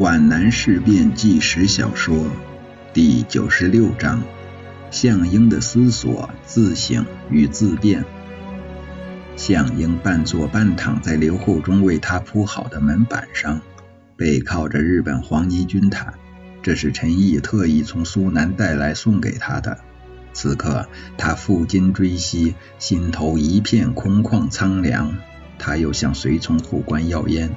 皖南事变纪实小说第九十六章：项英的思索、自省与自辩。项英半坐半躺在刘厚中为他铺好的门板上，背靠着日本黄泥军毯。这是陈毅特意从苏南带来送给他的。此刻他负荆追膝，心头一片空旷苍凉。他又向随从副官要烟。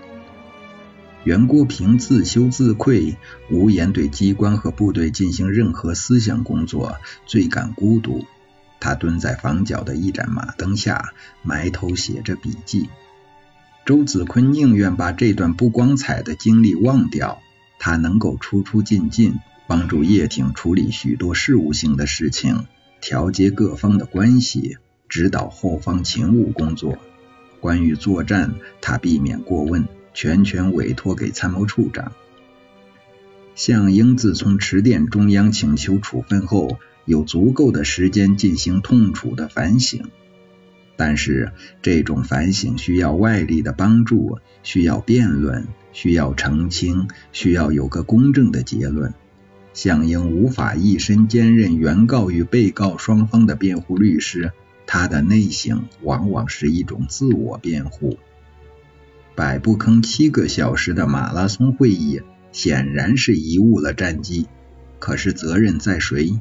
袁国平自羞自愧，无言对机关和部队进行任何思想工作，最感孤独。他蹲在房角的一盏马灯下，埋头写着笔记。周子坤宁愿把这段不光彩的经历忘掉，他能够出出进进，帮助叶挺处理许多事务性的事情，调节各方的关系，指导后方勤务工作。关于作战，他避免过问。全权委托给参谋处长。项英自从池电中央请求处分后，有足够的时间进行痛楚的反省。但是这种反省需要外力的帮助，需要辩论，需要澄清，需要有个公正的结论。项英无法一身兼任原告与被告双方的辩护律师，他的内省往往是一种自我辩护。百步坑七个小时的马拉松会议显然是贻误了战机，可是责任在谁？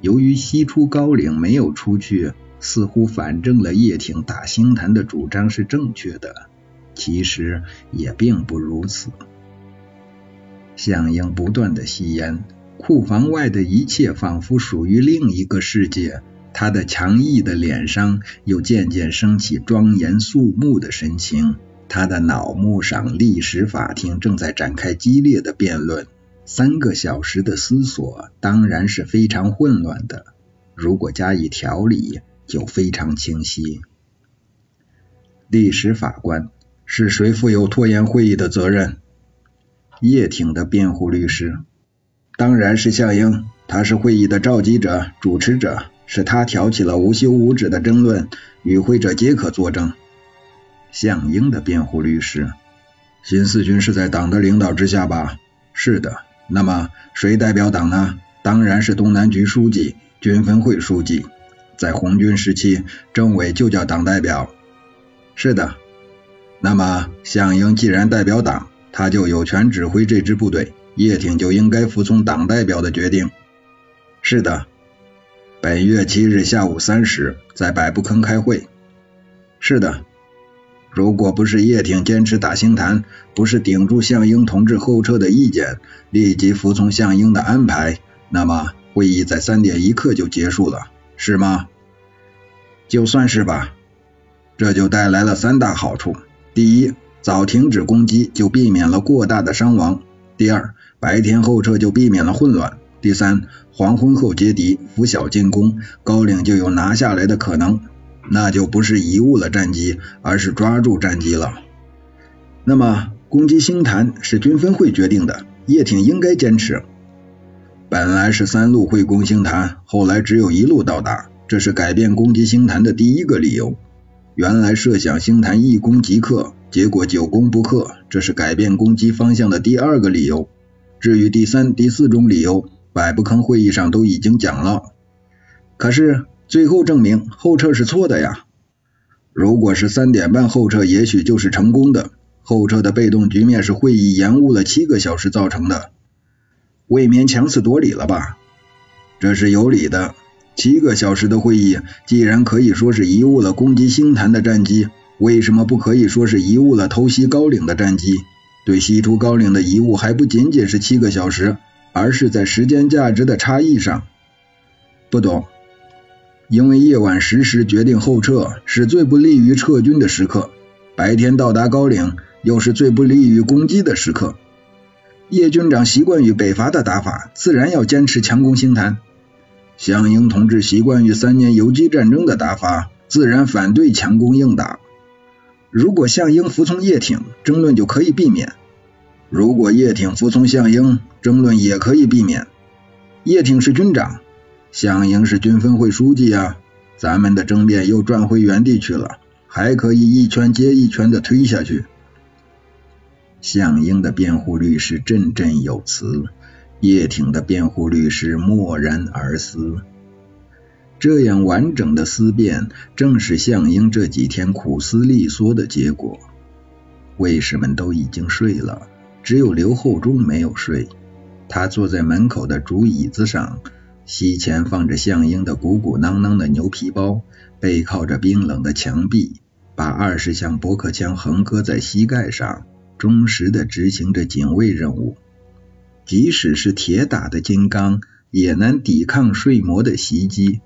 由于西出高岭没有出去，似乎反证了叶挺打星坛的主张是正确的。其实也并不如此。项英不断的吸烟，库房外的一切仿佛属于另一个世界。他的强毅的脸上又渐渐升起庄严肃穆的神情。他的脑目上，历史法庭正在展开激烈的辩论。三个小时的思索当然是非常混乱的，如果加以调理，就非常清晰。历史法官是谁负有拖延会议的责任？叶挺的辩护律师当然是项英，他是会议的召集者、主持者，是他挑起了无休无止的争论，与会者皆可作证。项英的辩护律师，新四军是在党的领导之下吧？是的。那么谁代表党呢？当然是东南局书记、军分会书记。在红军时期，政委就叫党代表。是的。那么项英既然代表党，他就有权指挥这支部队。叶挺就应该服从党代表的决定。是的。本月七日下午三时，在百步坑开会。是的。如果不是叶挺坚持打星坛，不是顶住项英同志后撤的意见，立即服从项英的安排，那么会议在三点一刻就结束了，是吗？就算是吧。这就带来了三大好处：第一，早停止攻击就避免了过大的伤亡；第二，白天后撤就避免了混乱；第三，黄昏后接敌，拂晓进攻，高岭就有拿下来的可能。那就不是贻误了战机，而是抓住战机了。那么攻击星坛是军分会决定的，叶挺应该坚持。本来是三路会攻星坛，后来只有一路到达，这是改变攻击星坛的第一个理由。原来设想星坛一攻即克，结果久攻不克，这是改变攻击方向的第二个理由。至于第三、第四种理由，百步坑会议上都已经讲了。可是。最后证明后撤是错的呀！如果是三点半后撤，也许就是成功的。后撤的被动局面是会议延误了七个小时造成的，未免强词夺理了吧？这是有理的。七个小时的会议，既然可以说是贻误了攻击星坛的战机，为什么不可以说是贻误了偷袭高岭的战机？对西出高岭的贻误还不仅仅是七个小时，而是在时间价值的差异上。不懂。因为夜晚十时决定后撤是最不利于撤军的时刻，白天到达高岭又是最不利于攻击的时刻。叶军长习惯于北伐的打法，自然要坚持强攻星坛。项英同志习惯于三年游击战争的打法，自然反对强攻硬打。如果项英服从叶挺，争论就可以避免；如果叶挺服从项英，争论也可以避免。叶挺是军长。向英是军分会书记啊，咱们的争辩又转回原地去了，还可以一圈接一圈的推下去。项英的辩护律师振振有词，叶挺的辩护律师默然而思。这样完整的思辨，正是项英这几天苦思力缩的结果。卫士们都已经睡了，只有刘厚忠没有睡。他坐在门口的竹椅子上，膝前放着项英的鼓鼓囊囊的牛皮包，背靠着冰冷的墙壁，把二十响驳壳枪横搁在膝盖上，忠实的执行着警卫任务。即使是铁打的金刚，也难抵抗睡魔的袭击。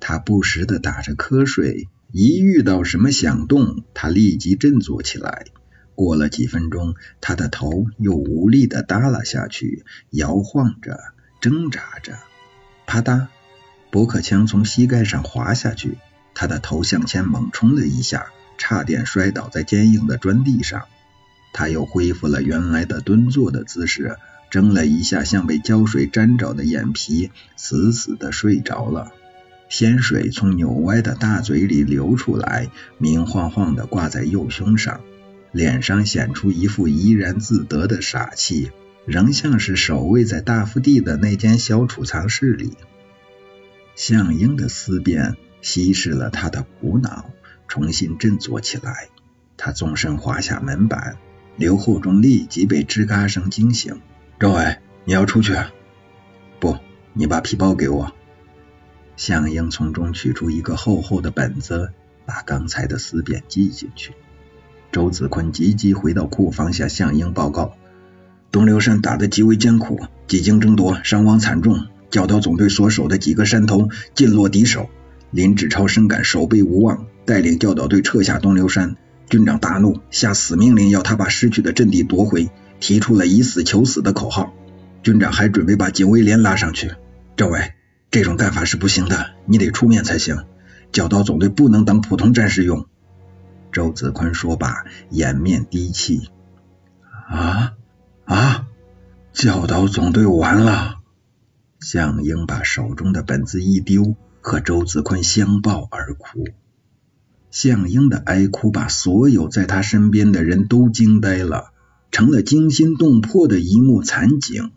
他不时的打着瞌睡，一遇到什么响动，他立即振作起来。过了几分钟，他的头又无力的耷拉下去，摇晃着，挣扎着。啪嗒，驳壳枪从膝盖上滑下去，他的头向前猛冲了一下，差点摔倒在坚硬的砖地上。他又恢复了原来的蹲坐的姿势，睁了一下像被胶水粘着的眼皮，死死的睡着了。鲜水从扭歪的大嘴里流出来，明晃晃的挂在右胸上，脸上显出一副怡然自得的傻气，仍像是守卫在大福地的那间小储藏室里。向英的思辨稀释了他的苦恼，重新振作起来。他纵身滑下门板，刘厚忠立即被吱嘎声惊醒：“赵伟，你要出去？不，你把皮包给我。”向英从中取出一个厚厚的本子，把刚才的思辨记进去。周子坤急急回到库房，向向英报告：东流山打得极为艰苦，几经争夺，伤亡惨重。教导总队所守的几个山头尽落敌手。林志超深感守备无望，带领教导队撤下东流山。军长大怒，下死命令要他把失去的阵地夺回，提出了以死求死的口号。军长还准备把警卫连拉上去。政委。这种干法是不行的，你得出面才行。教导总队不能当普通战士用。周子坤说罢，掩面低泣。啊啊！教导总队完了！向英把手中的本子一丢，和周子坤相抱而哭。向英的哀哭把所有在他身边的人都惊呆了，成了惊心动魄的一幕惨景。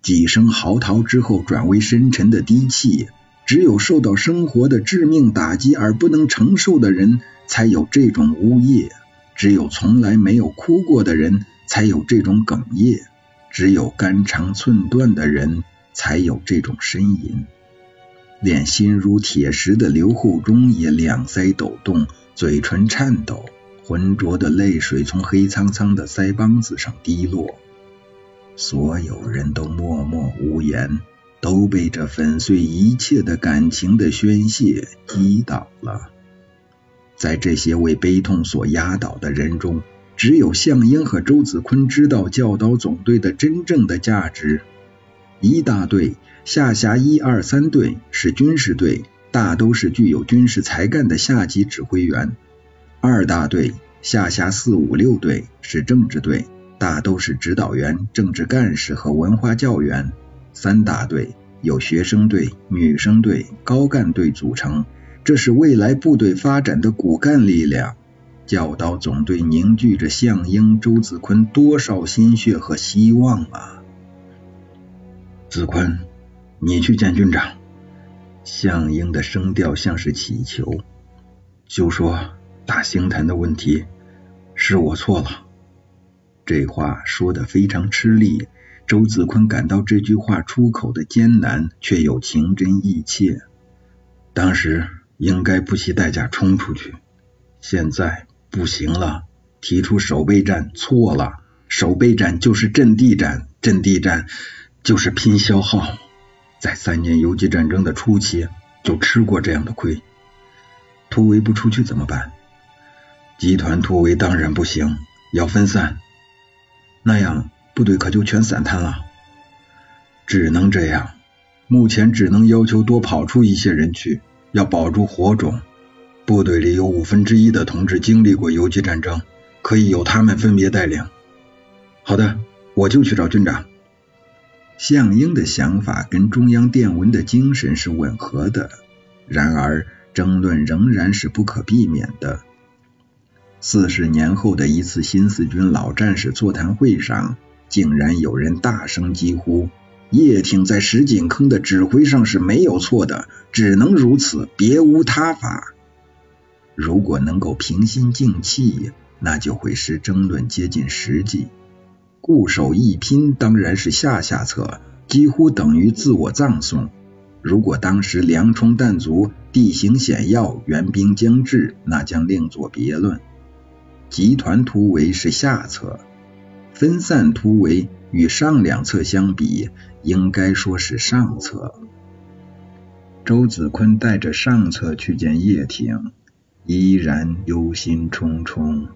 几声嚎啕之后，转为深沉的低泣。只有受到生活的致命打击而不能承受的人，才有这种呜咽；只有从来没有哭过的人，才有这种哽咽；只有肝肠寸断的人，才有这种呻吟。连心如铁石的刘厚忠也两腮抖动，嘴唇颤抖，浑浊的泪水从黑苍苍的腮帮子上滴落。所有人都默默无言，都被这粉碎一切的感情的宣泄击倒了。在这些为悲痛所压倒的人中，只有向英和周子坤知道教导总队的真正的价值。一大队下辖一二三队是军事队，大都是具有军事才干的下级指挥员；二大队下辖四五六队是政治队。大都是指导员、政治干事和文化教员。三大队由学生队、女生队、高干队组成，这是未来部队发展的骨干力量。教导总队凝聚着项英、周子坤多少心血和希望啊！子坤，你去见军长。项英的声调像是乞求，就说大兴坛的问题是我错了。这话说的非常吃力，周子坤感到这句话出口的艰难，却又情真意切。当时应该不惜代价冲出去，现在不行了。提出守备战错了，守备战就是阵地战，阵地战就是拼消耗。在三年游击战争的初期就吃过这样的亏。突围不出去怎么办？集团突围当然不行，要分散。那样部队可就全散摊了，只能这样。目前只能要求多跑出一些人去，要保住火种。部队里有五分之一的同志经历过游击战争，可以由他们分别带领。好的，我就去找军长。项英的想法跟中央电文的精神是吻合的，然而争论仍然是不可避免的。四十年后的一次新四军老战士座谈会上，竟然有人大声疾呼：“叶挺在石井坑的指挥上是没有错的，只能如此，别无他法。”如果能够平心静气，那就会使争论接近实际。固守一拼当然是下下策，几乎等于自我葬送。如果当时粮充弹足，地形险要，援兵将至，那将另作别论。集团突围是下策，分散突围与上两策相比，应该说是上策。周子坤带着上策去见叶挺。依然忧心忡忡。